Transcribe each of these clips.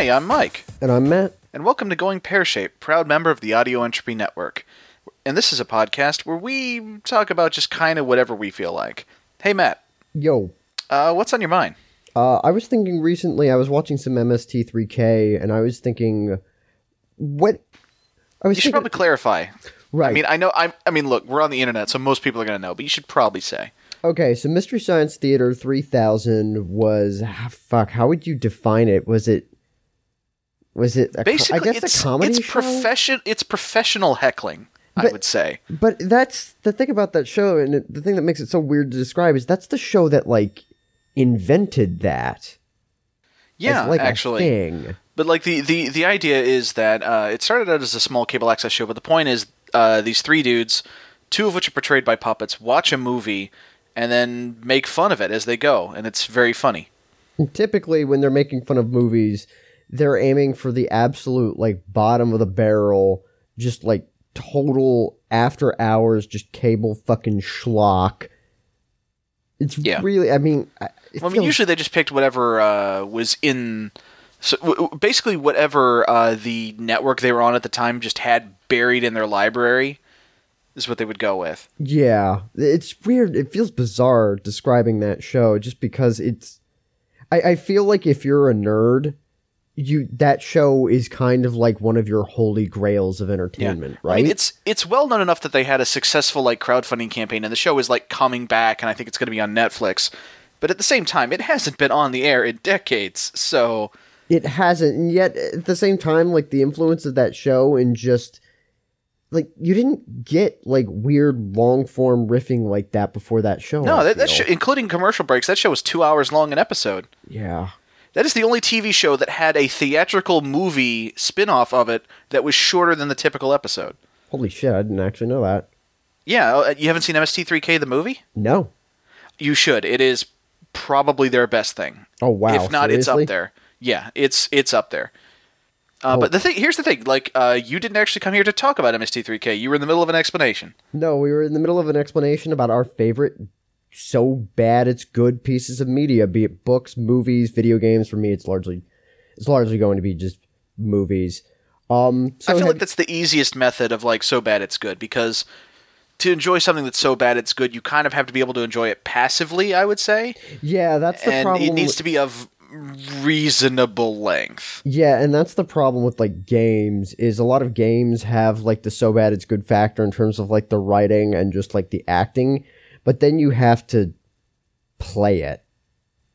Hi, I'm Mike, And I'm Matt. and welcome to Going Pear Shape, proud member of the Audio Entropy Network. And this is a podcast where we talk about just kind of whatever we feel like. Hey, Matt, Yo, uh, what's on your mind? uh, I was thinking recently, I was watching some MST3K, and I was thinking, what? I was You should thinking, probably clarify. right. I mean, I know. I'm, I mean, look, we're on the internet, so most people are going to know, but you should probably say. okay, so Mystery Science Theater 3000 was, fuck, how would you define it? Was it, was it, a Basically, I guess it's a comedy it's show? profession. It's professional heckling. I would say. But that's the thing about that show, and the thing that makes it so weird to describe is that's the show that, like, invented that. Yeah, like, actually. But like the the the idea is that uh, it started out as a small cable access show, but the point is uh, these three dudes, two of which are portrayed by puppets, watch a movie and then make fun of it as they go, and it's very funny. And typically when they're making fun of movies they're aiming for the absolute like bottom of the barrel just like total after hours just cable fucking schlock it's Yeah. really i mean I- Well, I mean, feels- usually they just picked whatever uh, was in. So w- w- basically, whatever uh, the network they were on at the time just had buried in their library is what they would go with. yeah it's weird it feels bizarre describing that show just because it's i, I feel like if you're a nerd you that show is kind of like one of your holy grails of entertainment right I mean, it's it's well known enough that they had a successful like crowdfunding campaign, and the show is like coming back, and I think it's going to be on Netflix. But at the same time, it hasn't been on the air in decades, so it hasn't and yet at the same time like the influence of that show and just like you didn't get like weird long form riffing like that before that show no, I that, that including commercial breaks, that show was two hours long an episode. yeah That is the only TV show that had a theatrical movie spin-off of it that was shorter than the typical episode. holy shit i didn't actually know that Yeah, uh, you haven't seen MST3K the movie? no You should. It is probably their best thing. oh wow if not, it's up there. Yeah, it's it's up there. Uh, Oh. But the thing here's the thing: like, uh, you didn't actually come here to talk about MST3K. You were in the middle of an explanation. no we were in the middle of an explanation about our favorite so bad it's good pieces of media be it books movies video games for me it's largely it's largely going to be just movies um so I feel have- like that's the easiest method of like so bad it's good because to enjoy something that's so bad it's good, you kind of have to be able to enjoy it passively. I would say, yeah that's the and problem it needs to be of reasonable length. Yeah, and that's the problem with like games is a lot of games have like the so bad it's good factor in terms of like the writing and just like the acting, but then you have to play it.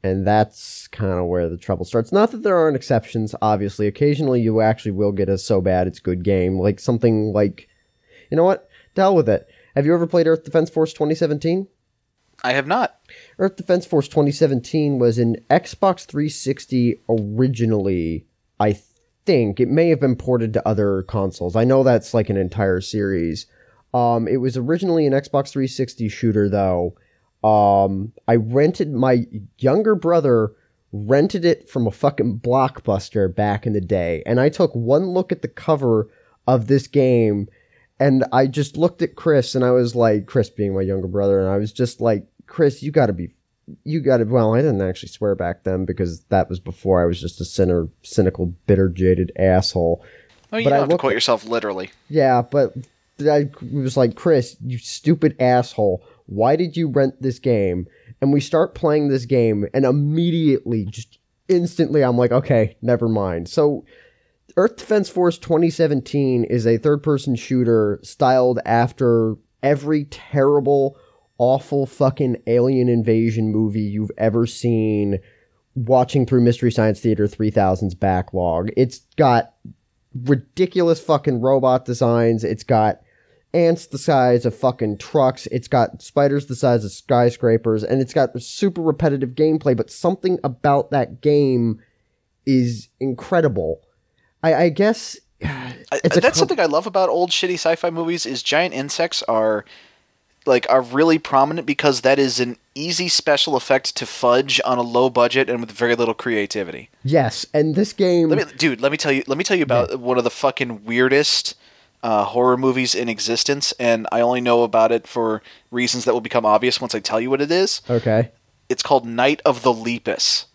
And that's kind of where the trouble starts. Not that there aren't exceptions, obviously. Occasionally you actually will get a so bad it's good game, like something like You know what? Hell with it. Have you ever played Earth Defense Force 2017? I have not. Earth Defense Force 2017 was an Xbox 360 originally, I think. It may have been ported to other consoles. I know that's like an entire series. Um, it was originally an Xbox 360 shooter, though. Um, I rented my younger brother rented it from a fucking blockbuster back in the day, and I took one look at the cover of this game, and I just looked at Chris, and I was like, Chris being my younger brother, and I was just like, Chris, you got to be, you got to. Well, I didn't actually swear back then because that was before I was just a sinner, cynical, bitter, jaded asshole. Oh, you But don't I have to quote at- yourself literally. Yeah, but I was like, Chris, you stupid asshole. Why did you rent this game? And we start playing this game, and immediately, just instantly, I'm like, okay, never mind. So, Earth Defense Force 2017 is a third person shooter styled after every terrible, awful fucking alien invasion movie you've ever seen watching through Mystery Science Theater 3000's backlog. It's got ridiculous fucking robot designs. It's got ants the size of fucking trucks. It's got spiders the size of skyscrapers, and it's got super repetitive gameplay. But something about that game is incredible. I, I guess that's com- something I love about old shitty sci-fi movies is giant insects are like are really prominent because that is an easy special effect to fudge on a low budget and with very little creativity. yes, and this game. Let me, dude, let me tell you. Let me tell you about one of the fucking weirdest uh, horror movies in existence, and I only know about it for reasons that will become obvious once I tell you what it is. okay. It's called Night of the Lepus.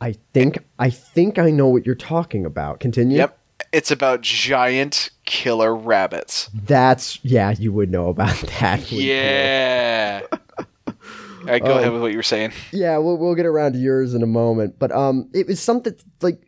I think I think I know what you're talking about. Continue. Yep. It's about giant killer rabbits. That's yeah, you would know about that. Yeah. All right, go Um, ahead with what you were saying. Yeah, we'll we'll get around to yours in a moment, but um, it was something like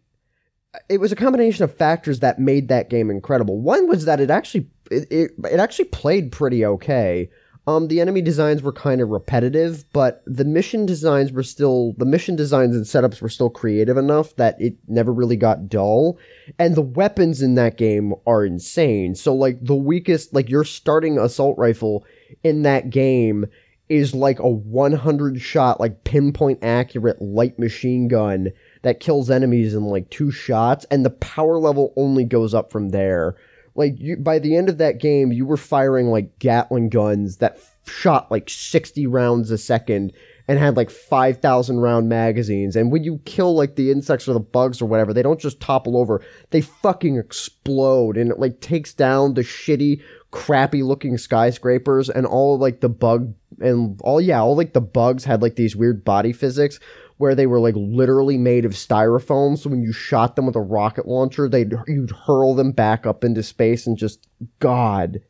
it was a combination of factors that made that game incredible. One was that it actually it it, it actually played pretty okay. Um, the enemy designs were kind of repetitive, but the mission designs were still the mission designs and setups were still creative enough that it never really got dull. And the weapons in that game are insane. So like the weakest, like your starting assault rifle in that game is like a 100 shot, like pinpoint accurate light machine gun that kills enemies in like two shots, and the power level only goes up from there. Like you, by the end of that game, you were firing like Gatling guns that shot like 60 rounds a second and had like 5,000 round magazines. And when you kill like the insects or the bugs or whatever, they don't just topple over, they fucking explode and it like takes down the shitty, crappy looking skyscrapers and all like the bug and all, yeah, all like the bugs had like these weird body physics where they were like literally made of styrofoam. So when you shot them with a rocket launcher, they'd you'd hurl them back up into space and just God.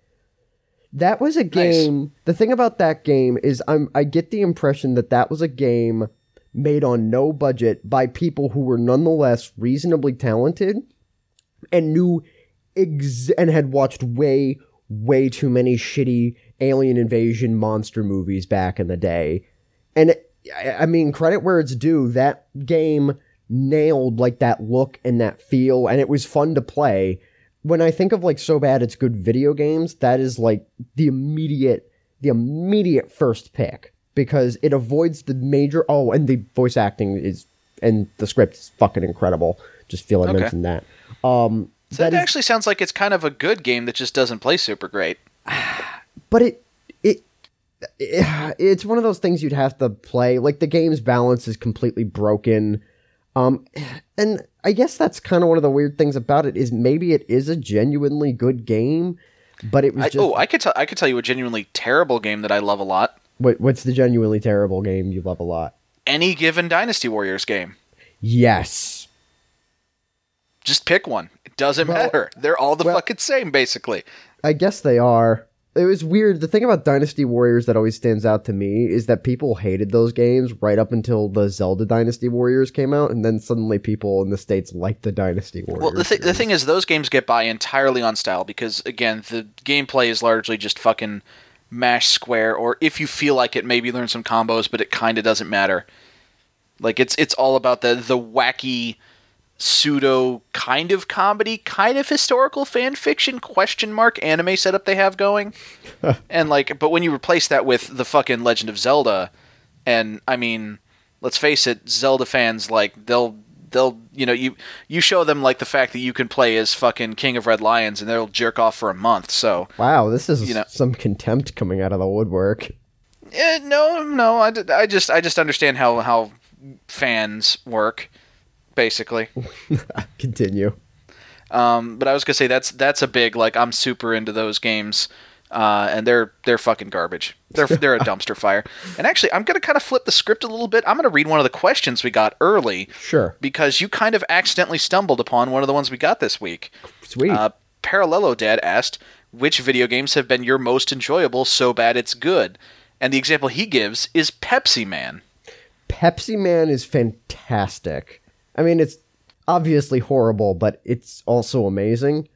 That was a game. The thing about that game is I'm I get the impression that that was a game made on no budget by people who were nonetheless reasonably talented and knew ex- and had watched way way too many shitty alien invasion monster movies back in the day. And I I mean, credit where it's due. That game nailed like that look and that feel, and it was fun to play. When I think of like so bad it's good video games, that is like the immediate, the immediate first pick because it avoids the major. Oh, and the voice acting is and the script is fucking incredible. Just feel I Okay. mentioned that. Um, So that, that is- actually sounds like it's kind of a good game that just doesn't play super great. but it it it's one of those things you'd have to play like the game's balance is completely broken um and i guess that's kind of one of the weird things about it is maybe it is a genuinely good game but it was I, just oh, I could tell. I could tell you a genuinely terrible game that I love a lot. what, what's the genuinely terrible game you love a lot Any given Dynasty Warriors game. yes Just pick one. It doesn't Well- matter. They're all the well- fucking same, basically. i guess they are it was weird the thing about dynasty warriors that always stands out to me is that people hated those games right up until the zelda dynasty warriors came out and then suddenly people in the states liked the dynasty warriors Well, the, th- the thing is, those games get by entirely on style because, again, the gameplay is largely just fucking mash square, or if you feel like it, maybe learn some combos, but it kind of doesn't matter. Like it's it's all about the the wacky pseudo kind of comedy, kind of historical fan fiction question mark anime setup they have going. and like but when you replace that with the fucking Legend of Zelda and I mean, let's face it, Zelda fans like they'll they'll you know you you show them like the fact that you can play as fucking King of Red Lions and they'll jerk off for a month. So Wow, this is You know- some contempt coming out of the woodwork. eh, no, no, I just I just understand how how fans work, basically. Continue. Um, but I was gonna say that's that's a big like I'm super into those games, uh, and they're they're fucking garbage. They're they're a dumpster fire. And actually, I'm gonna kind of flip the script a little bit. I'm gonna read one of the questions we got early Sure. because you kind of accidentally stumbled upon one of the ones we got this week. Sweet. Uh, Parallelo Dad asked, "Which video games have been your most enjoyable? So bad it's good." And the example he gives is Pepsi Man. Pepsi Man is fantastic. I mean, it's obviously horrible, but it's also amazing.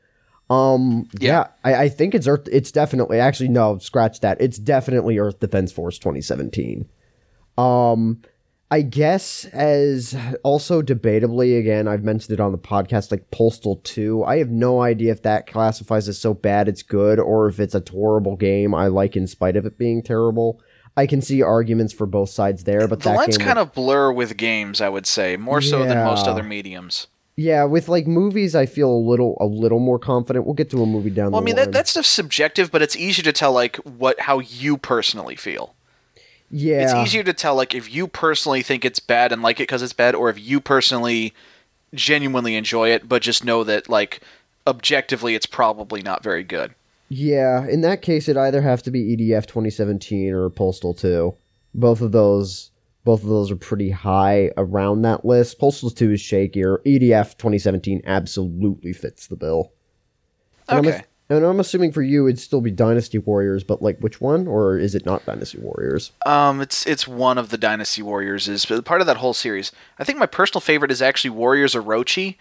Um, yeah, Yeah. I, I think it's Earth. It's definitely actually no, scratch that. It's definitely Earth Defense Force 2017. Um, I guess as also debatably again, I've mentioned it on the podcast, like Postal 2. I have no idea if that classifies as so bad it's good or if it's a horrible game I like in spite of it being terrible. I can see arguments for both sides there, but The that lines kind of blur with games, I would say, more so than most other mediums. Yeah, with like movies, I feel a little a little more confident. We'll get to a movie down Well, I mean line. that, that stuff's subjective, but it's easier to tell like what how you personally feel. yeah, It's easier to tell like if you personally think it's bad and like it because it's bad, or if you personally genuinely enjoy it, but just know that like objectively it's probably not very good. Yeah. In that case, it either have to be EDF 2017 or Postal 2. Both of those Both of those are pretty high around that list. Postal 2 is shakier. EDF 2017 absolutely fits the bill. And I'm, Okay. and I'm assuming for you it'd still be Dynasty Warriors, but like which one? Or is it not Dynasty Warriors? Um, it's it's one of the Dynasty Warriors is part of that whole series. I think my personal favorite is actually Warriors Orochi.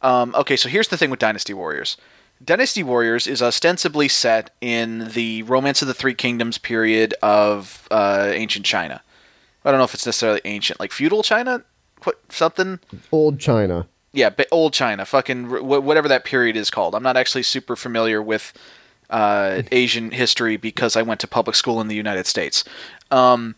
Um, okay, so here's the thing with Dynasty Warriors. Dynasty Warriors is ostensibly set in the Romance of the Three Kingdoms period of uh, ancient China. I don't know if it's necessarily ancient, like feudal China, what something. Old China. Yeah, but old China, fucking whatever that period is called. I'm not actually super familiar with uh, Asian history because I went to public school in the United States. Um,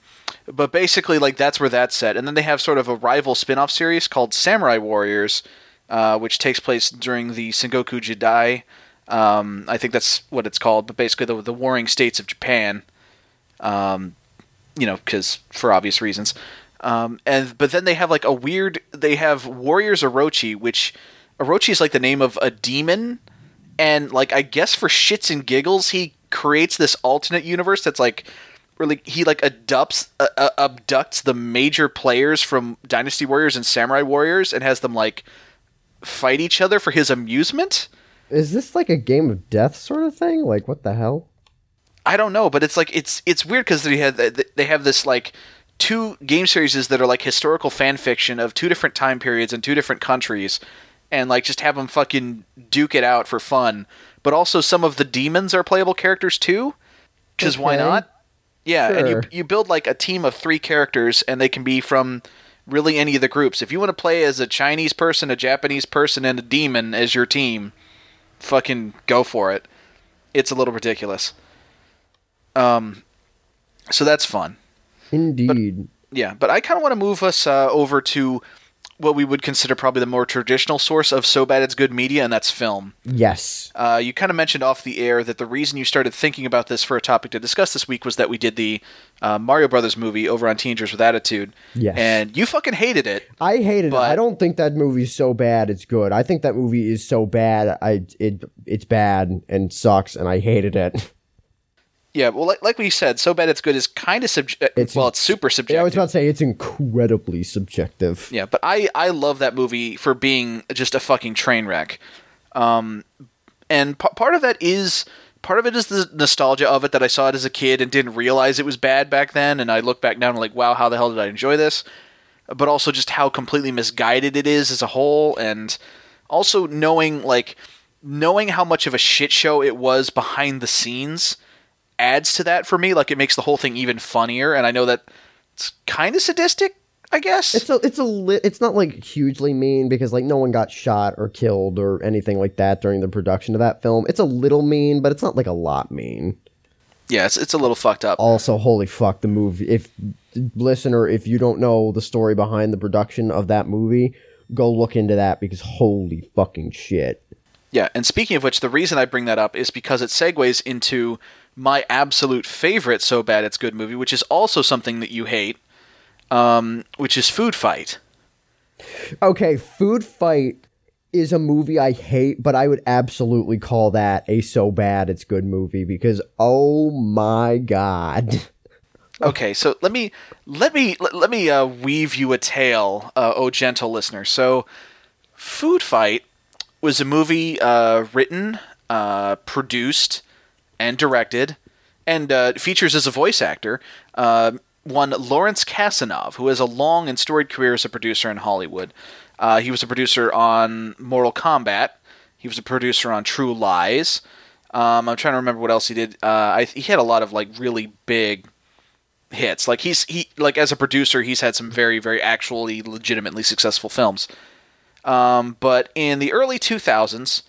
but basically, like that's where that's set. And then they have sort of a rival spin-off series called Samurai Warriors, uh, which takes place during the Sengoku Jidai. Um, I think that's what it's called. But basically, the, the warring states of Japan. Um, you know, because for obvious reasons. Um, and but then they have like a weird. They have Warriors Orochi, which Orochi is like the name of a demon, and like I guess for shits and giggles, he creates this alternate universe that's like really he like uh, uh, abducts the major players from Dynasty Warriors and Samurai Warriors and has them like fight each other for his amusement. Is this like a game of death sort of thing? Like what the hell? I don't know, but it's like it's it's weird because they have they have this like two game series that are like historical fan fiction of two different time periods and two different countries, and like just have them fucking duke it out for fun. But also some of the demons are playable characters too, because why not? Yeah, and you you build like a team of three characters, and they can be from really any of the groups. If you want to play as a Chinese person, a Japanese person, and a demon as your team, fucking go for it. It's a little ridiculous. Um, so that's fun. Indeed. Yeah, but I kind of want to move us uh, over to what we would consider probably the more traditional source of so bad it's good media, and that's film. yes. Uh, you kind of mentioned off the air that the reason you started thinking about this for a topic to discuss this week was that we did the uh, Mario Brothers movie over on Teenagers with Attitude. Yes. And you fucking hated it. I hated it. But- I don't think that movie's so bad it's good. I think that movie is so bad I it it's bad and sucks and I hated it. Yeah, well, like, like we said, so bad it's good is kind of subjective. Well, it's super subjective. Yeah, I was about to say it's incredibly subjective. Yeah, but I I love that movie for being just a fucking train wreck. Um, and p- part of that is part of it is the nostalgia of it that I saw it as a kid and didn't realize it was bad back then, and I look back now and like, wow, how the hell did I enjoy this? But also just how completely misguided it is as a whole, and also knowing like knowing how much of a shit show it was behind the scenes adds to that for me. Like it makes the whole thing even funnier, and I know that it's kind of sadistic. I guess It's a it's a li- it's not like hugely mean because like no one got shot or killed or anything like that during the production of that film. It's a little mean, but it's not like a lot mean. Yeah, it's, it's a little fucked up. Also, holy fuck the movie. If listener, if you don't know the story behind the production of that movie, go look into that because holy fucking shit. Yeah, and speaking of which, the reason I bring that up is because it segues into my absolute favorite So Bad It's Good movie, which is also something that you hate, um, which is Food Fight. Okay, Food Fight is a movie I hate, but I would absolutely call that a so bad it's good movie because oh my god. Okay, so let me let me let, let me uh, weave you a tale, uh, oh gentle listener. So, Food Fight was a movie uh, written, uh, produced, and directed, and uh, features as a voice actor uh, one Lawrence Kasanoff, who has a long and storied career as a producer in Hollywood. Uh, he was a producer on Mortal Kombat. He was a producer on True Lies. Um, I'm trying to remember what else he did. Uh, I, he had a lot of like really big hits. Like he's he like as a producer, he's had some very very actually legitimately successful films. Um, but in the early 2000s,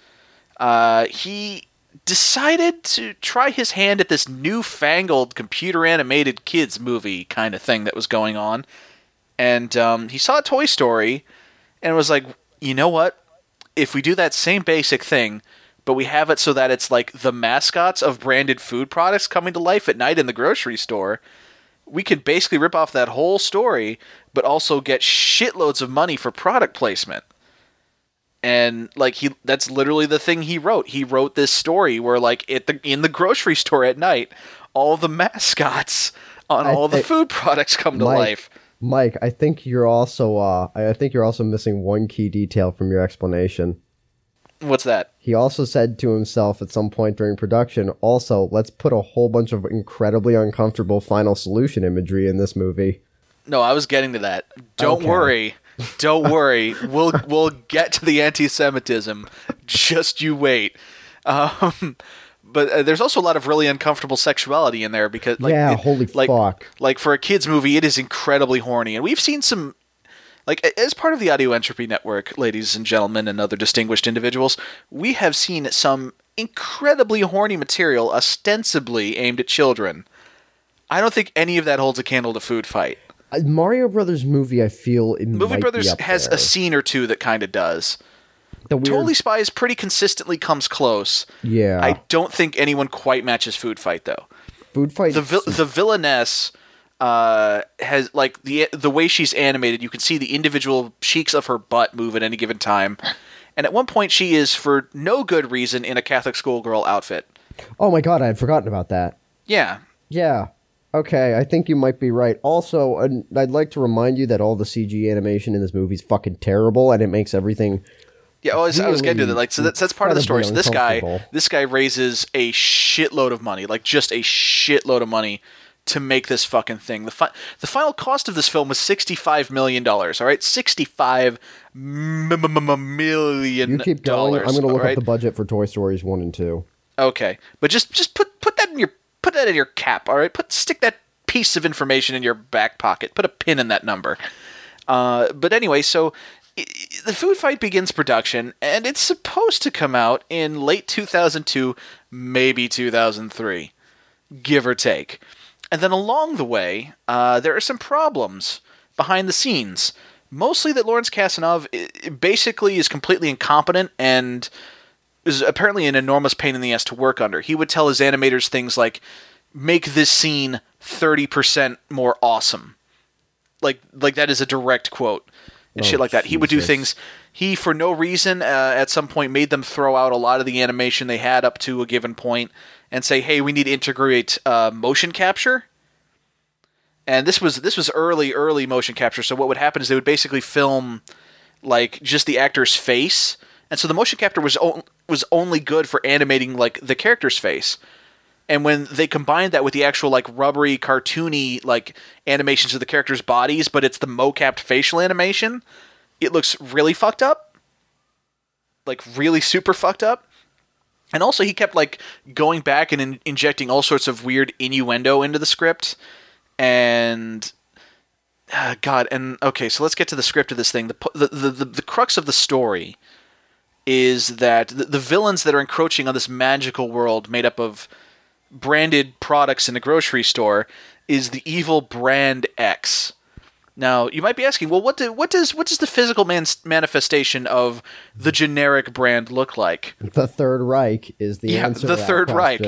uh, he decided to try his hand at this newfangled computer animated kids movie kind of thing that was going on. And um, he saw Toy Story and was like, you know what? If we do that same basic thing, but we have it so that it's like the mascots of branded food products coming to life at night in the grocery store, we could basically rip off that whole story, but also get shitloads of money for product placement. And like he that's literally the thing he wrote. He wrote this story where like at the in the grocery store at night, all the mascots on I all the food products come to Mike, life. Mike, I think you're also uh, I think you're also missing one key detail from your explanation. What's that? He also said to himself at some point during production, also, let's put a whole bunch of incredibly uncomfortable final solution imagery in this movie. No, I was getting to that. Don't Okay. worry. Don't worry. We'll we'll get to the anti-Semitism. Just you wait. Um, but uh, there's also a lot of really uncomfortable sexuality in there because, like, yeah, it- holy like, fuck. like for a kids movie, it is incredibly horny, and we've seen some. Like as part of the Audio Entropy Network, ladies and gentlemen, and other distinguished individuals, we have seen some incredibly horny material ostensibly aimed at children. I don't think any of that holds a candle to Food Fight. Mario Brothers movie, I feel it Movie Brothers has there. a scene or two that kind of does. the weird, Totally Spies pretty consistently comes close. yeah. I don't think anyone quite matches Food Fight though. Food fight. The vil- the villainess uh, has like the the way she's animated. You can see the individual cheeks of her butt move at any given time, and at one point she is for no good reason in a Catholic schoolgirl outfit. oh my god, I had forgotten about that. Yeah, Yeah. Okay, I think you might be right. Also, I'd like to remind you that all the CG animation in this movie is fucking terrible, and it makes everything. Yeah, I was, I was getting to that. Like, so that's, that's part of the story. So this guy, this guy raises a shitload of money, like just a shitload of money, to make this fucking thing. The fi- the final cost of this film was sixty five million dollars. All right, sixty five million You keep going. dollars. I'm going to look right? up the budget for Toy Stories one and two. Okay, but just just put put that in your put that in your cap. All right, put stick that piece of information in your back pocket. Put a pin in that number. Uh, but anyway, so the Food Fight begins production, and it's supposed to come out in late 2002, maybe 2003, give or take. And then along the way, uh, there are some problems behind the scenes. Mostly that Lawrence i- basically is completely incompetent and is apparently an enormous pain in the ass to work under. He would tell his animators things like, "Make this scene 30% more awesome." Like like that is a direct quote and Oh, shit like that. He would do things he for no reason uh, at some point made them throw out a lot of the animation they had up to a given point and say, "Hey, we need to integrate uh, motion capture." And this was this was early early motion capture. So what would happen is they would basically film like just the actor's face, and so the motion capture was o- was only good for animating like the character's face. And when they combined that with the actual like rubbery, cartoony like animations of the characters' bodies, but it's the mocapped facial animation, it looks really fucked up. Like really super fucked up. And also, he kept like going back and in- injecting all sorts of weird innuendo into the script, and ah, God, and okay, so let's get to the script of this thing. The the the, the, the crux of the story is that the, the villains that are encroaching on this magical world made up of branded products in a grocery store is the evil brand X. Now you might be asking, well, what do, what does what does the physical man- manifestation of the generic brand look like? The Third Reich is the yeah, answer. the to that Third. Reich.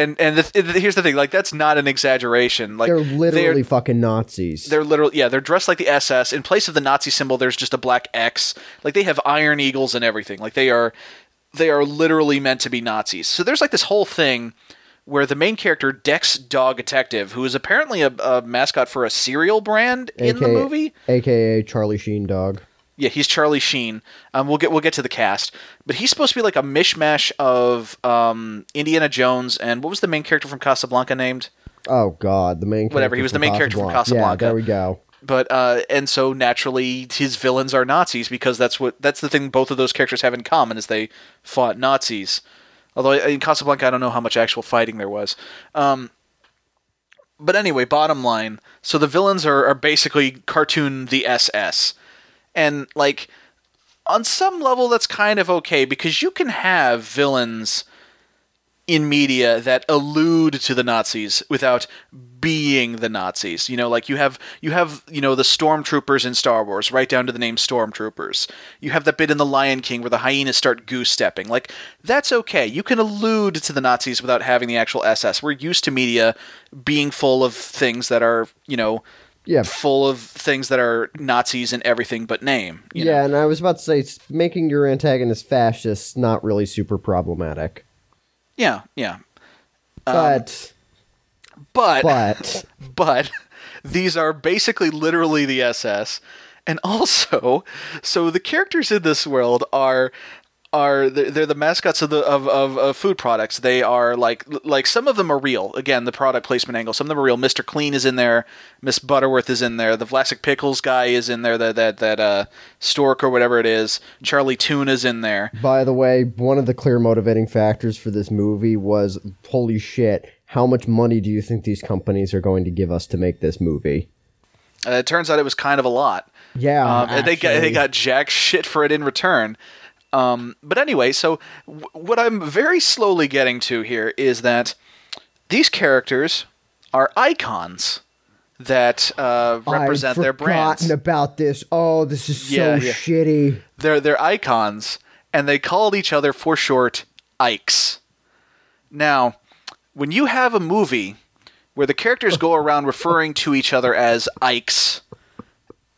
And and the, here's the thing, like that's not an exaggeration. Like They're literally fucking Nazis. they're literally yeah, they're dressed like the SS. In place of the Nazi symbol, there's just a black X. Like they have iron eagles and everything. Like they are they are literally meant to be Nazis. So there's like this whole thing where the main character Dex Dog Detective, who is apparently a, a mascot for a cereal brand in the movie. aka Charlie Sheen dog. Yeah, he's Charlie Sheen. Um, we'll get we'll get to the cast, but he's supposed to be like a mishmash of um, Indiana Jones and what was the main character from Casablanca named? Oh God, the main Whatever, he was the main character from Yeah, Casablanca. there we go. but uh, and so naturally his villains are Nazis because that's what that's the thing both of those characters have in common is they fought Nazis. Although in Casablanca, I don't know how much actual fighting there was. Um, but anyway, bottom line, so the villains are, are basically cartoon the SS, and like on some level that's kind of okay because you can have villains in media that allude to the Nazis without being the Nazis. You know, like you have you have you know the stormtroopers in Star Wars, right down to the name stormtroopers. You have that bit in The Lion King where the hyenas start goose stepping. Like that's okay. You can allude to the Nazis without having the actual SS. We're used to media being full of things that are you know Yeah, full of things that are Nazis and everything but name. you yeah, know? and I was about to say making your antagonist fascist not really super problematic, yeah, yeah. Um, but But but but these are basically literally the SS. And also, so the characters in this world are are they're they're the mascots of the of, of, of food products. They are like like some of them are real. Again, the product placement angle. Some of them are real. Mister Clean is in there. Miss Butterworth is in there. The Vlasic Pickles guy is in there. That that that uh, Stork or whatever it is. Charlie Tuna's in there. By the way, one of the clear motivating factors for this movie was holy shit, how much money do you think these companies are going to give us to make this movie? Uh, it turns out it was kind of a lot. Yeah, Um, and they got they got jack shit for it in return. Um, but anyway, so w- what I'm very slowly getting to here is that these characters are icons that uh, represent I'd their brands. forgotten about this. Oh, this is so Yeah, yeah. shitty. They're they're icons, and they called each other for short Ikes. Now, when you have a movie where the characters go around referring to each other as Ikes,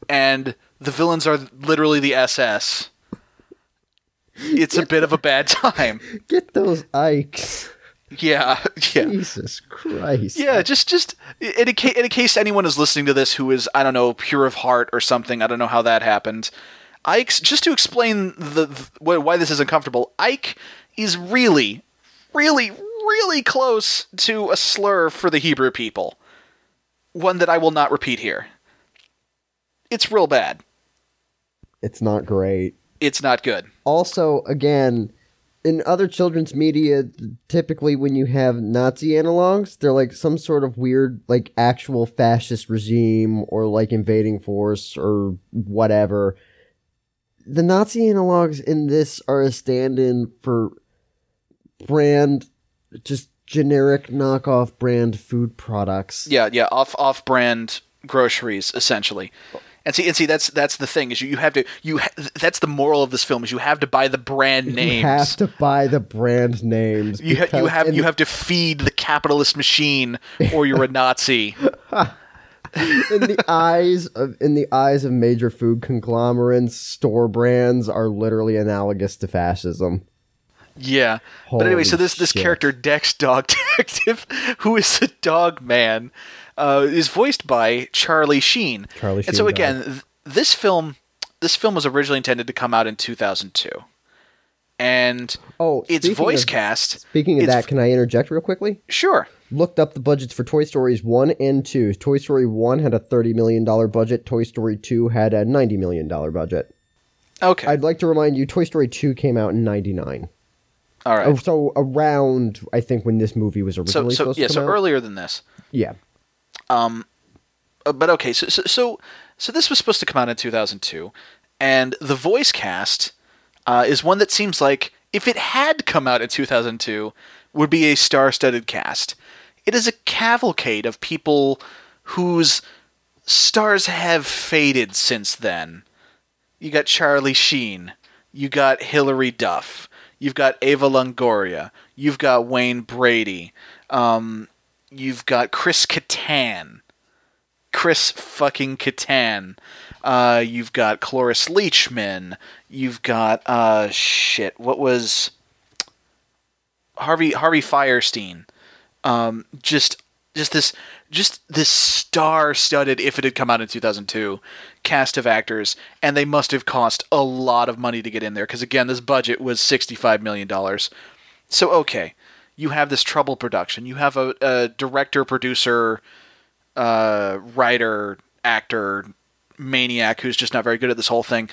and the villains are literally the SS, it's a bit of a bad time. Get those Ikes. Yeah, yeah. Jesus Christ. Yeah, just just in a, ca- in a case anyone is listening to this who is I don't know pure of heart or something. I don't know how that happened. Ike's just to explain the, the why this is uncomfortable. Ike is really, really, really close to a slur for the Hebrew people. One that I will not repeat here. It's real bad. It's not great. It's not good. Also, again, in other children's media, typically when you have Nazi analogs, they're like some sort of weird, like actual fascist regime or like invading force or whatever. The Nazi analogs in this are a stand in for brand, just generic knockoff brand food products. Yeah, yeah, off off brand groceries essentially. And see, and see, that's that's the thing is you, you have to you ha- that's the moral of this film is you have to buy the brand names. You have to buy the brand names. You, ha- you have you have to feed the capitalist machine, or you're a Nazi. in the eyes of in the eyes of major food conglomerates, store brands are literally analogous to fascism. Yeah, but anyway, so this this shit. character Dex Dog Detective, who is a dog man, uh, is voiced by Charlie Sheen. Charlie Sheen. And so again, th- this film this film was originally intended to come out in 2002, and Oh, its voice of- cast. Speaking of that, can I interject real quickly? Sure. Looked up the budgets for Toy Stories 1 and 2. Toy Story 1 had a $30 million budget. Toy Story 2 had a $90 million budget. Okay. I'd like to remind you, Toy Story 2 came out in 99. All right. Oh, so around, I think, when this movie was originally so supposed yeah. to So come out. earlier than this. Yeah. Uh, but okay, so, so so so this was supposed to come out in 2002, and the voice cast uh, is one that seems like if it had come out in 2002, would be a star-studded cast. It is a cavalcade of people whose stars have faded since then. You got Charlie Sheen, you got Hilary Duff, you've got Eva Longoria, you've got Wayne Brady, um, you've got Chris Kattan. Chris fucking Kattan. Uh, you've got Cloris Leachman. You've got uh shit. What was Harvey Harvey Fierstein? Um, just just this just this star-studded if it had come out in 2002 cast of actors and they must have cost a lot of money to get in there because again this budget was 65 million dollars so okay you have this trouble production you have a, a director producer uh, writer, actor, maniac who's just not very good at this whole thing.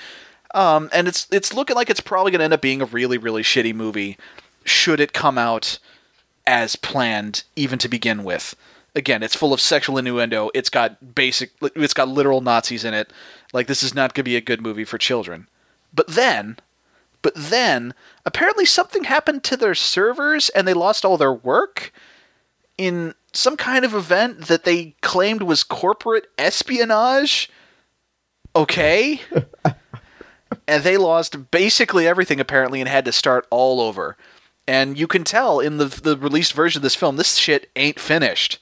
Um, and it's it's looking like it's probably going to end up being a really really shitty movie. Should it come out as planned, even to begin with? Again, it's full of sexual innuendo. It's got basic. It's got literal Nazis in it. Like this is not going to be a good movie for children. But then, but then apparently something happened to their servers and they lost all their work in some kind of event that they claimed was corporate espionage. Okay. and they lost basically everything apparently and had to start all over. And you can tell in the the released version of this film, this shit ain't finished.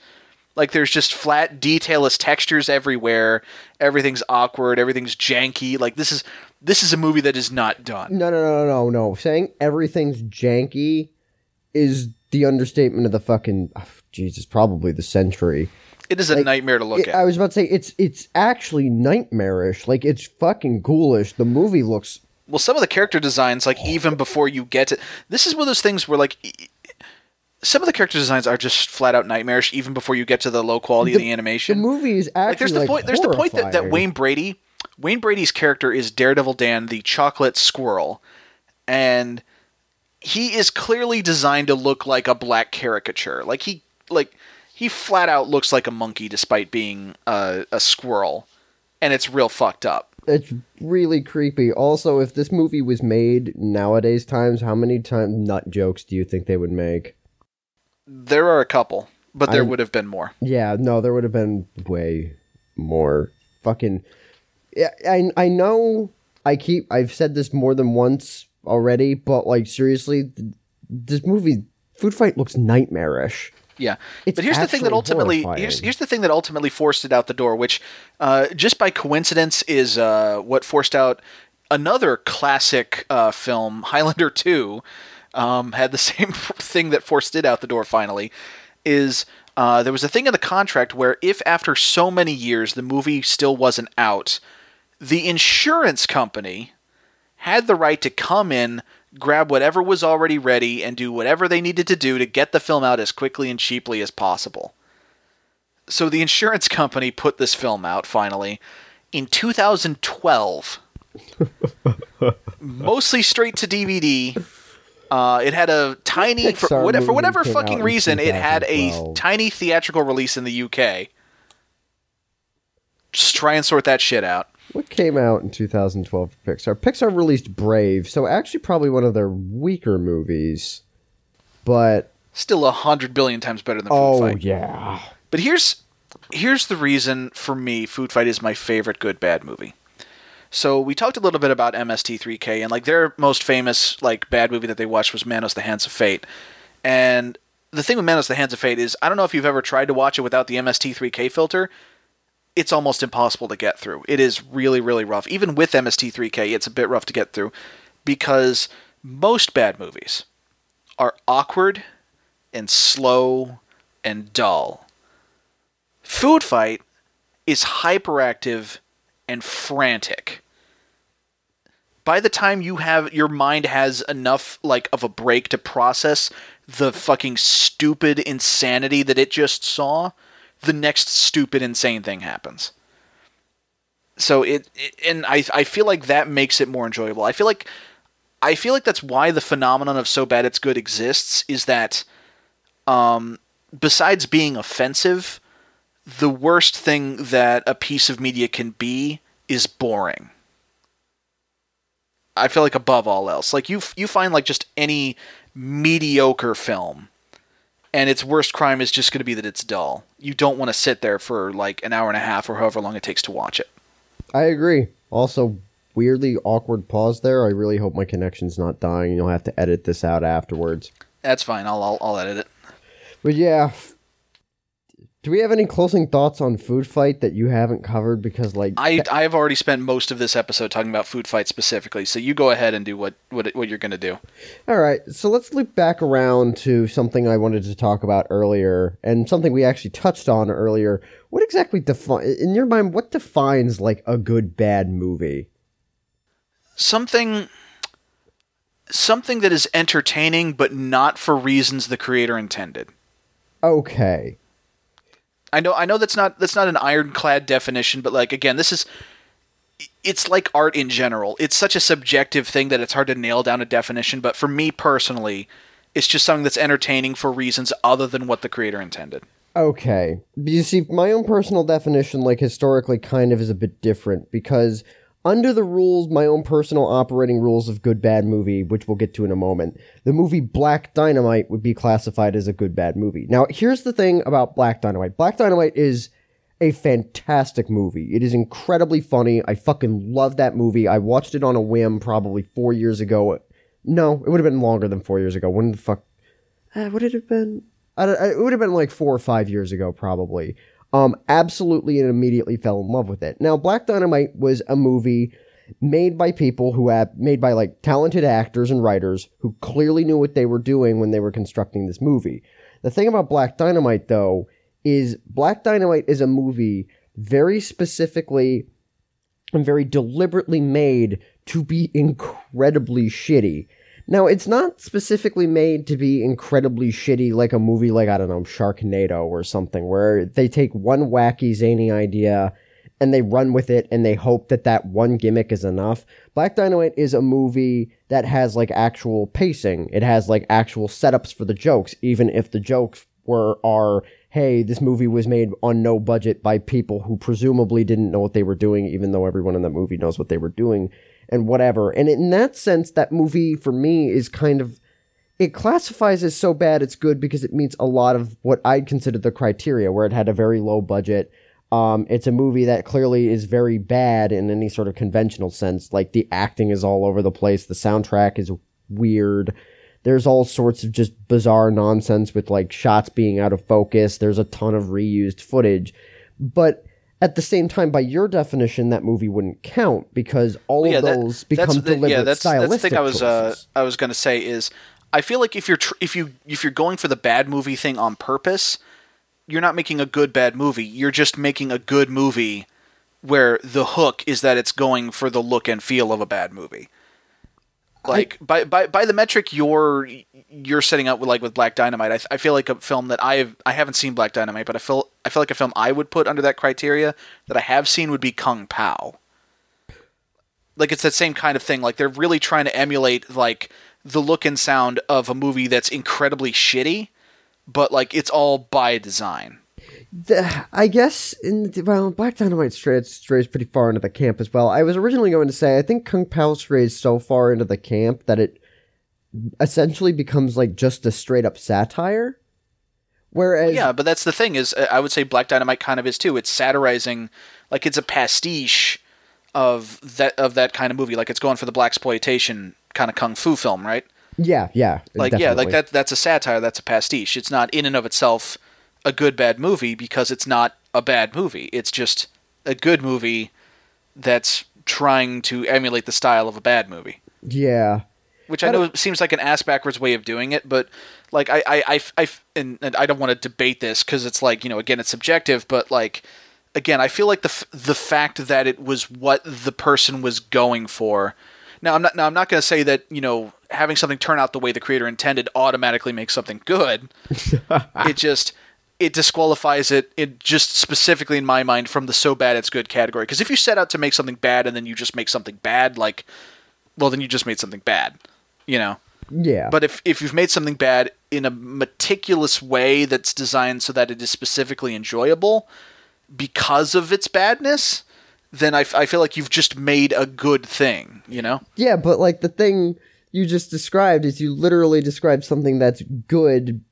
Like there's just flat, detailless textures everywhere. Everything's awkward. Everything's janky. Like this is this is a movie that is not done. No, no, no, no, no, no. Saying everything's janky is the understatement of the fucking oh, Jesus, probably the century. It is a Like, nightmare to look It- at. I was about to say it's it's actually nightmarish. Like it's fucking ghoulish. The movie looks well, some of the character designs, like even before you get to this, is one of those things where like. Some of the character designs are just flat out nightmarish, even before you get to the low quality of the animation. the movie is actually like there's the like, point there's the point that, that. Wayne Brady Wayne Brady's character is Daredevil Dan the chocolate squirrel and he is clearly designed to look like a black caricature like he like he flat out looks like a monkey despite being a, a squirrel and it's real fucked up It's really creepy. Also, if this movie was made nowadays times, how many times nut jokes do you think they would make? there are a couple but there I- would have been more Yeah, no, there would have been way more fucking. Yeah, I I know. I keep. I've said this more than once already, but like seriously, th- this movie, Food Fight, looks nightmarish. Yeah, It's but here's the thing that ultimately here's, here's the thing that ultimately forced it out the door, which uh, just by coincidence is uh, what forced out another classic uh, film, Highlander Two, um, had the same thing that forced it out the door. Finally, is uh, there was a thing in the contract where if after so many years the movie still wasn't out, the insurance company had the right to come in, grab whatever was already ready, and do whatever they needed to do to get the film out as quickly and cheaply as possible. So the insurance company put this film out finally in 2012. Mostly straight to DVD. Uh, it had a tiny, for, whatever, for whatever fucking reason, it had a tiny theatrical release in the UK. Just try and sort that shit out. What came out in 2012 for Pixar? Pixar released Brave, so actually probably one of their weaker movies. But Still a hundred billion times better than Food oh Fight. yeah, But here's here's the reason for me Food Fight is my favorite good bad movie. So we talked a little bit about MST3K and like their most famous like bad movie that they watched was Manos the Hands of Fate. And the thing with Manos the Hands of Fate is I don't know if you've ever tried to watch it without the MST3K filter. It's almost impossible to get through. It is really really rough. Even with MST3K, it's a bit rough to get through because most bad movies are awkward and slow and dull. Food Fight is hyperactive and frantic. By the time you have your mind has enough like of a break to process the fucking stupid insanity that it just saw, the next stupid insane thing happens. So it, it and I I feel like that makes it more enjoyable. I feel like I feel like that's why the phenomenon of so bad it's good exists is that um besides being offensive, the worst thing that a piece of media can be is boring. I feel like above all else, like you you find like just any mediocre film and its worst crime is just going to be that it's dull. You don't want to sit there for like an hour and a half or however long it takes to watch it. I agree. Also, weirdly awkward pause there. I really hope my connection's not dying. You'll have to edit this out afterwards. That's fine. I'll I'll, I'll edit it. But yeah, do we have any closing thoughts on Food Fight that you haven't covered? Because like I I have already spent most of this episode talking about food fight specifically, so you go ahead and do what what what you're going to do. All right, so let's loop back around to something I wanted to talk about earlier, and something we actually touched on earlier. What exactly define in your mind? What defines like a good bad movie? Something something that is entertaining but not for reasons the creator intended. Okay, I know I know that's not that's not an ironclad definition, but like again, this is it's like art in general. It's such a subjective thing that it's hard to nail down a definition, but for me personally, it's just something that's entertaining for reasons other than what the creator intended. okay. You see, my own personal definition, like historically, kind of is a bit different because under the rules, my own personal operating rules of good bad movie, which we'll get to in a moment, the movie Black Dynamite would be classified as a good bad movie. Now, here's the thing about Black Dynamite Black Dynamite is a fantastic movie. It is incredibly funny. I fucking love that movie. I watched it on a whim probably four years ago. No, it would have been longer than four years ago. When the fuck? Uh, would it have been? I don't, it would have been like four or five years ago, probably. Um, absolutely and immediately fell in love with it. Now, Black Dynamite was a movie made by people who have made by like talented actors and writers who clearly knew what they were doing when they were constructing this movie. The thing about Black Dynamite though is Black Dynamite is a movie very specifically and very deliberately made to be incredibly shitty. Now, it's not specifically made to be incredibly shitty like a movie like, I don't know, Sharknado or something, where they take one wacky, zany idea and they run with it and they hope that that one gimmick is enough. Black Dynamite is a movie that has like actual pacing. It has like actual setups for the jokes, even if the jokes were are hey, this movie was made on no budget by people who presumably didn't know what they were doing, even though everyone in that movie knows what they were doing and whatever. And in that sense, that movie for me is kind of it classifies as so bad it's good because it meets a lot of what I'd consider the criteria, where it had a very low budget. Um, it's a movie that clearly is very bad in any sort of conventional sense. Like the acting is all over the place, the soundtrack is weird. There's all sorts of just bizarre nonsense with like shots being out of focus. There's a ton of reused footage. But at the same time, by your definition, that movie wouldn't count because all yeah, of that- thing become that's deliberate yeah, that's, stylistic that's the thing I was uh. I was going to say is I feel like if you're tr- if you if you're going for the bad movie thing on purpose, you're not making a good bad movie. You're just making a good movie where the hook is that it's going for the look and feel of a bad movie. Like by, by by the metric you're you're setting up with like with Black Dynamite, I, I feel like a film that I have I haven't seen Black Dynamite, but I feel I feel like a film I would put under that criteria that I have seen would be Kung Pao like it's that same kind of thing. Like they're really trying to emulate like the look and sound of a movie that's incredibly shitty, but like it's all by design. The- I guess in well, Black Dynamite strays, strays pretty far into the camp as well. I was originally going to say I think Kung Pao strays so far into the camp that it essentially becomes like just a straight up satire. Whereas Yeah, but that's the thing is uh, I would say Black Dynamite kind of is too. It's satirizing like it's a pastiche of that of that kind of movie. Like it's going for the blaxploitation kind of kung fu film, right? yeah, yeah, Like yeah, like that that's a satire, that's a pastiche. It's not in and of itself a good bad movie because it's not a bad movie. It's just a good movie that's trying to emulate the style of a bad movie. Yeah, Which I I know don't- seems like an ass backwards way of doing it, but like I I I, I and, and I don't want to debate this because it's like you know again it's subjective, but like again I feel like the f- the fact that it was what the person was going for. Now I'm not now I'm not going to say that you know having something turn out the way the creator intended automatically makes something good. it just it disqualifies it it just specifically in my mind from the so bad it's good category because if you set out to make something bad and then you just make something bad like well then you just made something bad you know yeah. but if if you've made something bad in a meticulous way that's designed so that it is specifically enjoyable because of its badness then I, f- I feel like you've just made a good thing you know Yeah, but like the thing you just described is you literally described something that's good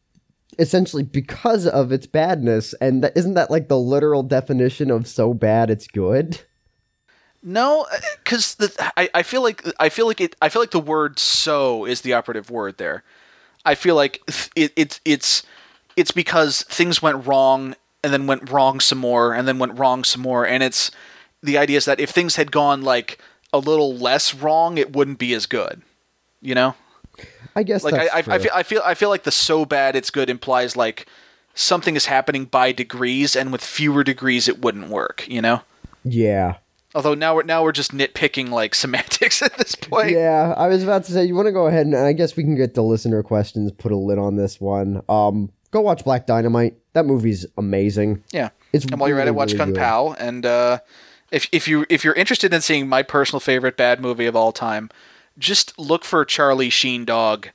essentially because of its badness and that isn't that like the literal definition of so bad it's good? No, uh, because I, I feel like I feel like it I feel like the word "so" is the operative word there. I feel like it, it it's it's because things went wrong and then went wrong some more and then went wrong some more and it's the idea is that if things had gone like a little less wrong, it wouldn't be as good. You know, I guess like I, I, I feel I feel I feel like the "so bad it's good" implies like something is happening by degrees and with fewer degrees it wouldn't work. You know. yeah. Although now we're now we're just nitpicking like semantics at this point. Yeah, I was about to say you want to go ahead and I guess we can get the listener questions, put a lid on this one. Um, go watch Black Dynamite. That movie's amazing. Yeah. It's And while you're at it, watch really Kung good. Pao. And uh, if if you if you're interested in seeing my personal favorite bad movie of all time, just look for Charlie Sheen Dog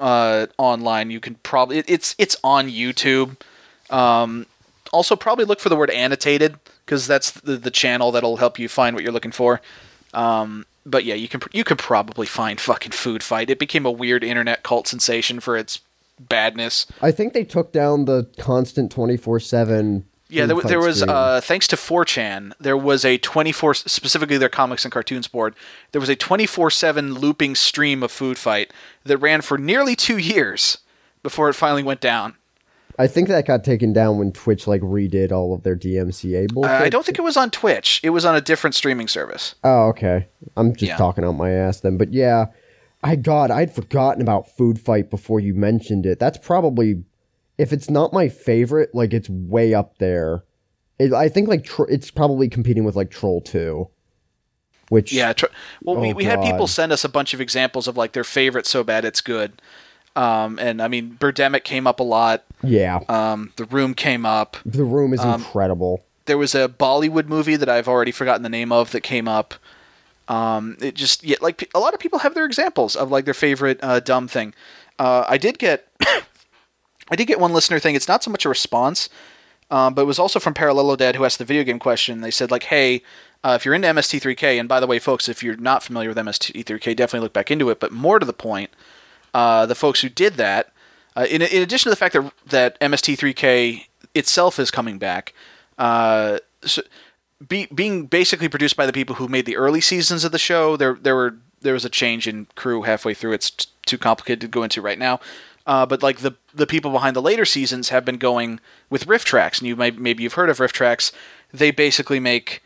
uh, online. You can probably it, it's it's on YouTube. Um, also, probably look for the word annotated because that's the, the channel that'll help you find what you're looking for. Um, but yeah, you can you could probably find fucking Foodfight. It became a weird internet cult sensation for its badness. I think they took down the constant twenty four seven. Yeah, there, there was uh, thanks to 4chan, there was a 24 specifically their comics and cartoons board. There was a 24/7 looping stream of Foodfight that ran for nearly 2 years before it finally went down. I think that got taken down when Twitch like redid all of their DMCA bullshit. Uh, I don't think it was on Twitch. It was on a different streaming service. Oh, okay. I'm just Yeah. talking out my ass then. But yeah, I God, I'd forgotten about Foodfight before you mentioned it. That's probably, if it's not my favorite, like it's way up there. It, I think like tr- it's probably competing with like Troll Two, which Yeah. Tr- well, we, Oh, we had people send us a bunch of examples of like their favorite so bad it's good. Um, and I mean, Birdemic came up a lot. yeah, Um, the Room came up. the room is um, incredible. There was a Bollywood movie that I've already forgotten the name of that came up. Um, it just yeah, like a lot of people have their examples of like their favorite uh, dumb thing. Uh, I did get I did get one listener thing. It's not so much a response, um, but it was also from Parallelo Dad who asked the video game question. They said like, "Hey, uh, if you're into MST3K, and by the way, folks, if you're not familiar with MST3K, definitely look back into it. But more to the point, uh, the folks who did that, uh, in, in addition to the fact that that MST3K itself is coming back, uh, so be, being basically produced by the people who made the early seasons of the show, there there were there was a change in crew halfway through. It's t- too complicated to go into right now. Uh, but like the the people behind the later seasons have been going with RiffTrax, and you might maybe you've heard of RiffTrax. They basically make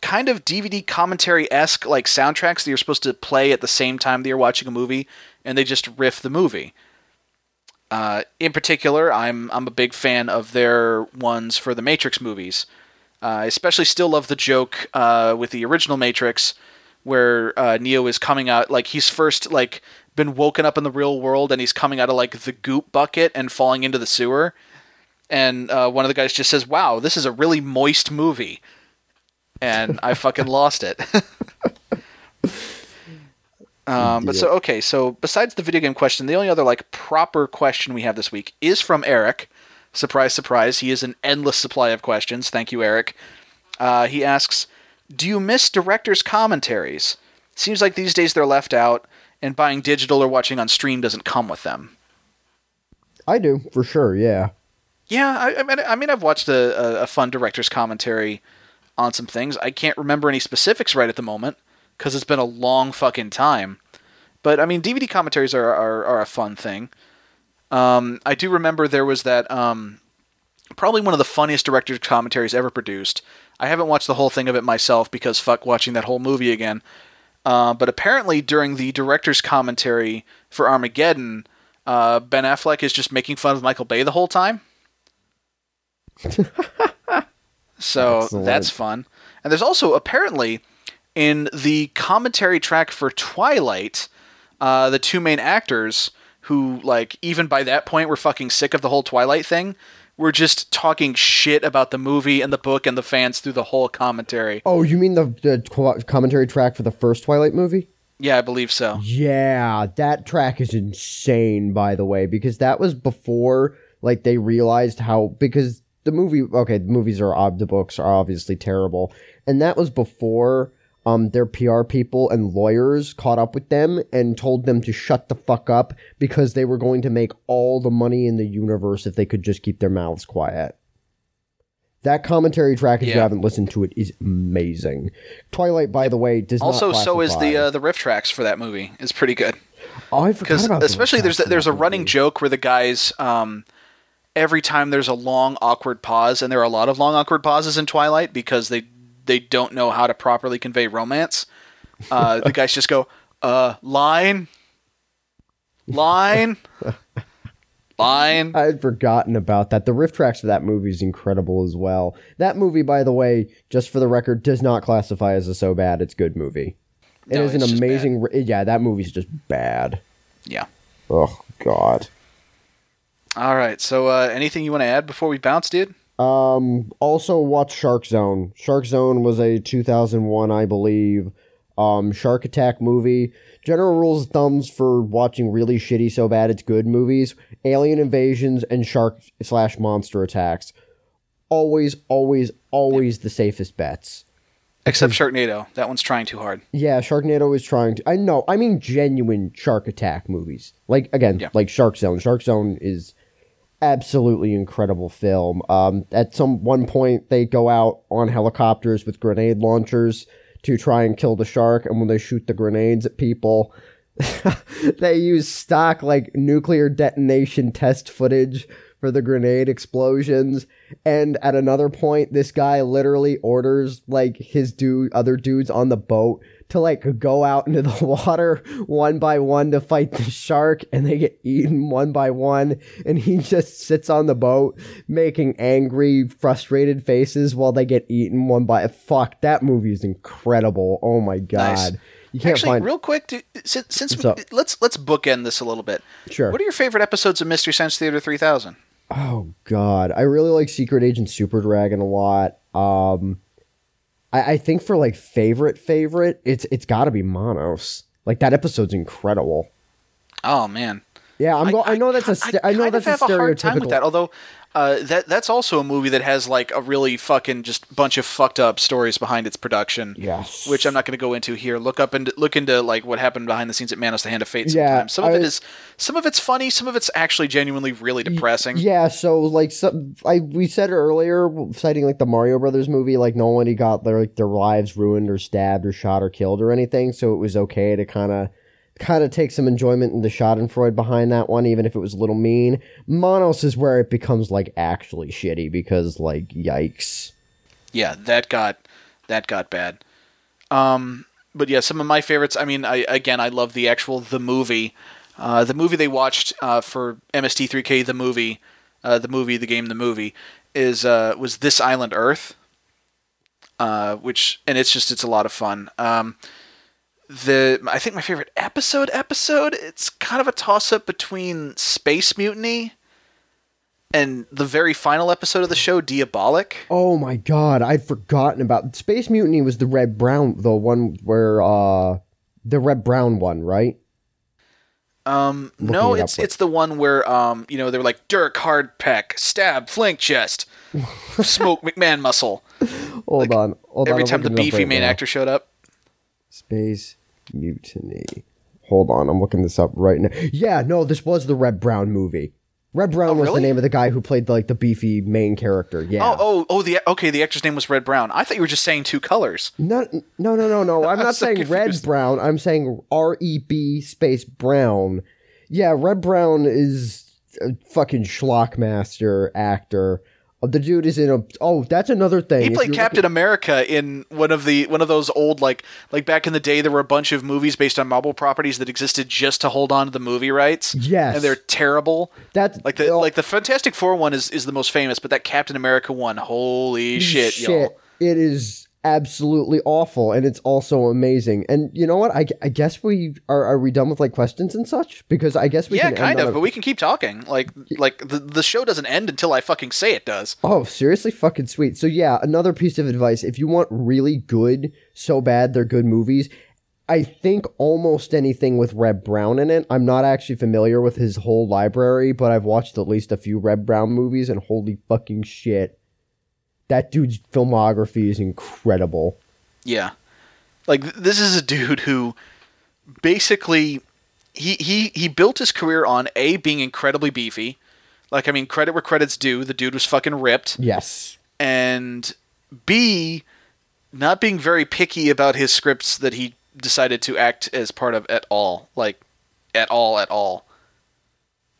kind of DVD commentary esque like soundtracks that you're supposed to play at the same time that you're watching a movie, and they just riff the movie. Uh, in particular, I'm I'm a big fan of their ones for the Matrix movies. Uh, especially still love the joke uh, with the original Matrix, where uh, Neo is coming out like he's first like been woken up in the real world and he's coming out of like the goop bucket and falling into the sewer, and uh, one of the guys just says, "Wow, this is a really moist movie," and I fucking lost it. Um, but so okay, so besides the video game question, the only other like proper question we have this week is from Eric. Surprise, surprise! He is an endless supply of questions. Thank you, Eric. Uh, he asks, "Do you miss directors' commentaries? Seems like these days they're left out, and buying digital or watching on stream doesn't come with them." I do for sure. Yeah. Yeah, I, I mean, I mean, I've watched a, a, a fun director's commentary on some things. I can't remember any specifics right at the moment because it's been a long fucking time. But I mean, DVD commentaries are are, are a fun thing. Um, I do remember there was that um, probably one of the funniest director's commentaries ever produced. I haven't watched the whole thing of it myself because fuck watching that whole movie again. Uh, but apparently, during the director's commentary for Armageddon, uh, Ben Affleck is just making fun of Michael Bay the whole time. so Excellent. that's fun. And there's also apparently in the commentary track for Twilight, uh, the two main actors who, like, even by that point were fucking sick of the whole Twilight thing, were just talking shit about the movie and the book and the fans through the whole commentary. Oh, you mean the, the commentary track for the first Twilight movie? Yeah, I believe so. Yeah, that track is insane, by the way, because that was before like they realized how because the movie okay, the movies are ob the books are obviously terrible, and that was before um their PR people and lawyers caught up with them and told them to shut the fuck up because they were going to make all the money in the universe if they could just keep their mouths quiet. That commentary track, if you haven't listened to it, is amazing. Twilight, by the way, does Also, not so is the uh, the RiffTrax for that movie. It's pretty good. Oh, I forgot because about the especially there's tracks there's a running movie. joke where the guys um, every time there's a long awkward pause and there are a lot of long awkward pauses in Twilight because they they don't know how to properly convey romance. Uh, the guys just go uh line line line. I had forgotten about that. The RiffTrax for that movie is incredible as well. That movie, by the way, just for the record, does not classify as a so bad it's good movie. It No, is an amazing. ri- Yeah, that movie's just bad. Yeah. Oh God. All right. So uh, anything you want to add before we bounce, dude? Um. Also, watch Shark Zone. Shark Zone was a 2001, I believe, um, Shark Attack movie. General rules of thumbs for watching really shitty, so bad it's good movies: alien invasions and shark slash monster attacks. Always, always, always the safest bets. Except Sharknado. That one's trying too hard. Yeah, Sharknado is trying to. I know. I mean, genuine shark attack movies. Like again, Yeah. like Shark Zone. Shark Zone is absolutely incredible film. Um, at some one point, they go out on helicopters with grenade launchers to try and kill the shark, and when they shoot the grenades at people, they use stock like nuclear detonation test footage for the grenade explosions. And at another point, this guy literally orders like his dude, other dudes on the boat to like go out into the water one by one to fight the shark and they get eaten one by one and he just sits on the boat making angry frustrated faces while they get eaten one by fuck that movie is incredible oh my god Nice. you can't Actually, find real quick, since, since we, let's let's bookend this a little bit. sure What are your favorite episodes of Mystery Science Theater 3000? Oh god, I really like Secret Agent Super Dragon a lot. Um, I, I think for like favorite favorite, it's it's got to be Manos. Like that episode's incredible. Oh man, Yeah, I'm. Go- I, know that's a. St- I, know that's a have a hard time with that. Although uh, that that's also a movie that has like a really fucking just bunch of fucked up stories behind its production. Yes. Which I'm not going to go into here. Look up and look into like what happened behind the scenes at Manos: The Hand of Fate. Yeah, some of I- it is some of it's funny, some of it's actually genuinely really depressing. Yeah, so like some, I we said earlier, citing like the Mario Brothers movie, like no one got their like their lives ruined or stabbed or shot or killed or anything, so it was okay to kind of kind of take some enjoyment in the Schadenfreude behind that one, even if it was a little mean. Manos is where it becomes like actually shitty because like yikes. yeah, that got that got bad. Um, but yeah, some of my favorites. I mean, I again, I love the actual the movie, uh, the movie they watched uh, for MST3K. The movie, uh, the movie, the game, the movie is uh, was This Island Earth, uh, which and it's just it's a lot of fun. Um, the I think my favorite episode episode it's kind of a toss up between Space Mutiny and the very final episode of the show Diabolik. Oh my god, I'd forgotten about Space Mutiny was the Reb Brown the one where uh the Reb Brown one, right? Um, Looking no, it it's it's the one where um, you know, they were like Dirk Hardpeck, stab, flank chest, smoke McMahon muscle. Hold on. Hold. Every I'm time the looking it up beefy right main now. actor showed up. Space Mutiny. Hold on, I'm looking this up right now. Yeah, no, this was the Reb Brown movie. Reb Brown Oh, was really? the name of the guy who played like the beefy main character. Yeah. Oh, oh, oh, the okay, the actor's name was Red Brown. I thought you were just saying two colors. No, no, no, no, no. I'm not so saying Red Brown. I'm saying R E B space Brown. Yeah, Reb Brown is a fucking schlockmaster actor. Oh, the dude is in a. Oh, that's another thing. He played Captain America in one of the one of those old like like back in the day there were a bunch of movies based on Marvel properties that existed just to hold on to the movie rights. Yes. And they're terrible. That's Like the oh, like the Fantastic Four one is, is the most famous, but that Captain America one, holy shit, shit. y'all. It is absolutely awful, and it's also amazing. And you know what? I, I guess we are. Are we done with like questions and such? Because I guess we yeah, can kind of, a- but we can keep talking. Like like the the show doesn't end until I fucking say it does. Oh, seriously, fucking sweet. So yeah, another piece of advice: if you want really good, so bad they're good movies. I think almost anything with Reb Brown in it. I'm not actually familiar with his whole library, but I've watched at least a few Reb Brown movies, and holy fucking shit, that dude's filmography is incredible. Yeah. Like this is a dude who basically he he he built his career on A being incredibly beefy. Like I mean credit where credit's due, the dude was fucking ripped Yes. and B not being very picky about his scripts that he decided to act as part of at all. Like at all at all.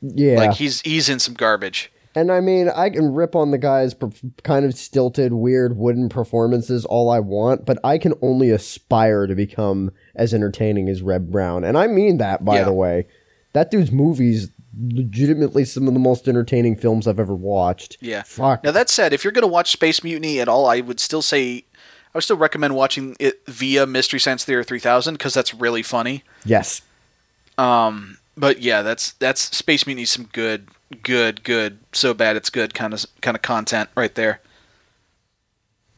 Yeah. Like he's he's in some garbage. And I mean, I can rip on the guy's per- kind of stilted, weird wooden performances all I want, but I can only aspire to become as entertaining as Reb Brown. And I mean that, by Yeah. the way. That dude's movies, legitimately some of the most entertaining films I've ever watched. Yeah. Fuck. Now that said, if you're going to watch Space Mutiny at all, I would still say I would still recommend watching it via Mystery Science Theater 3000 because that's really funny. yes. Um, but yeah, that's that's Space Mutiny. Some good, good, good. So bad it's good kind of kind of content right there.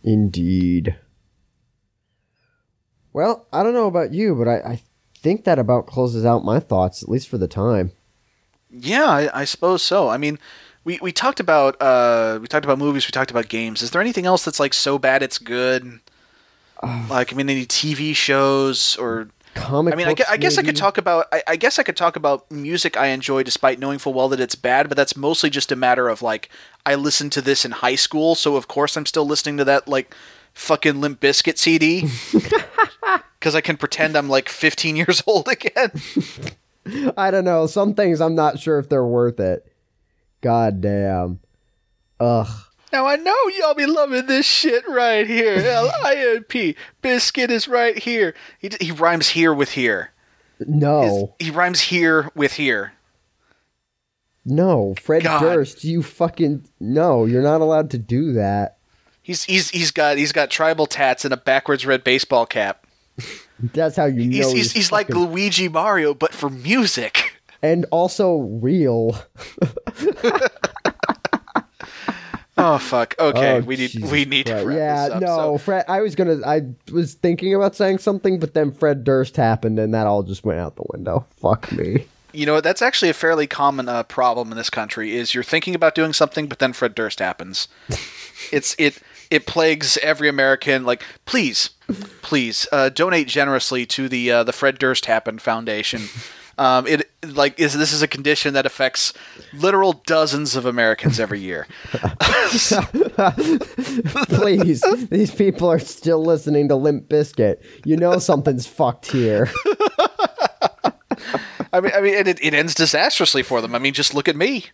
Indeed. Well, I don't know about you, but I, I think that about closes out my thoughts, at least for the time. Yeah, I, I suppose so. I mean, we, we talked about uh we talked about movies, we talked about games. Is there anything else that's like so bad it's good? like I mean, any TV shows or Comic I mean, books, I guess I could talk about. I, I guess I could talk about music I enjoy, despite knowing full well that it's bad. But that's mostly just a matter of like I listened to this in high school, so of course I'm still listening to that like fucking Limp Bizkit CD because I can pretend I'm like 15 years old again. I don't know. Some things I'm not sure if they're worth it. God damn. Ugh. Now I know y'all be loving this shit right here. L I N P. Biscuit is right here. He, d- he rhymes here with here. No. He rhymes here with here. No. Fred God. Durst, you fucking no, you're not allowed to do that. He's he's he's got he's got tribal tats and a backwards red baseball cap. That's how you know He's he's, he's like Luigi Mario, but for music. and also real. Oh fuck. Okay, Oh, we need Jesus we need to Christ. wrap Yeah, up. no, So, Fred. I was gonna. I was thinking about saying something, but then Fred Durst happened, and that all just went out the window. Fuck me. you know? That's actually a fairly common uh, problem in this country. Is you're thinking about doing something, but then Fred Durst happens. it's it it plagues every American. Like, please, please uh, donate generously to the uh, the Fred Durst happened Foundation. Um, it like is this is a condition that affects literal dozens of Americans every year. Please, these people are still listening to Limp Bizkit. You know something's fucked here. I mean, I mean, and it, it ends disastrously for them. I mean, just look at me.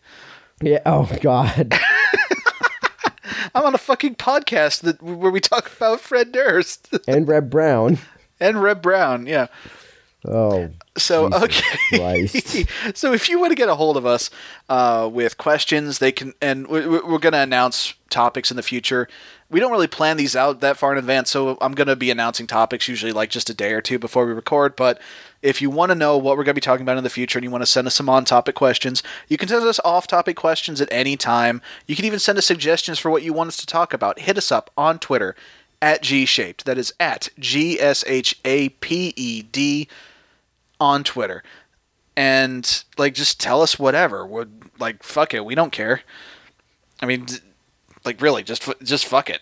Yeah. Oh God. I'm on a fucking podcast that where we talk about Fred Durst And Red Brown. and Reb Brown. Yeah. Oh. So Jesus okay. So if you want to get a hold of us uh, with questions, they can, and we- we- we're going to announce topics in the future. We don't really plan these out that far in advance, so I'm going to be announcing topics usually like just a day or two before we record. But if you want to know what we're going to be talking about in the future and you want to send us some on-topic questions, you can send us off-topic questions at any time. You can even send us suggestions for what you want us to talk about. Hit us up on Twitter at G-shaped. That is at G S H A P E D on Twitter, and like just tell us whatever. Would like fuck it, we don't care. I mean, like really, just just fuck it.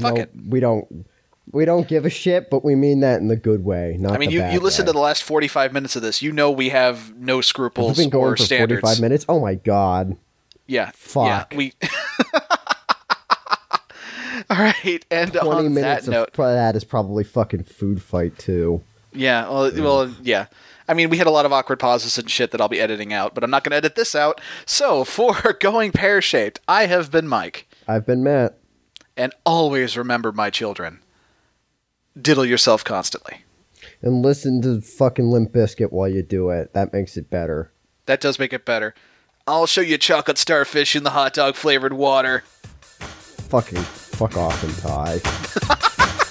Fuck no, it. we don't. We don't give a shit, but we mean that in the good way, not I mean, you you listen way. to the last forty five minutes of this, you know we have no We've scruples been going or for standards. forty-five minutes. Oh my god. Yeah, Fuck. Yeah, we. All right, and 20 on that minutes note, of that is probably fucking Foodfight too. Yeah, well, well, yeah. I mean, we had a lot of awkward pauses and shit that I'll be editing out, but I'm not going to edit this out. So, for going pear shaped, I have been Mike, I've been Matt. and always remember, my children, diddle yourself constantly. And listen to fucking Limp Bizkit while you do it. That makes it better. That does make it better. I'll show you chocolate starfish in the hot dog flavored water. Fucking fuck off and tie.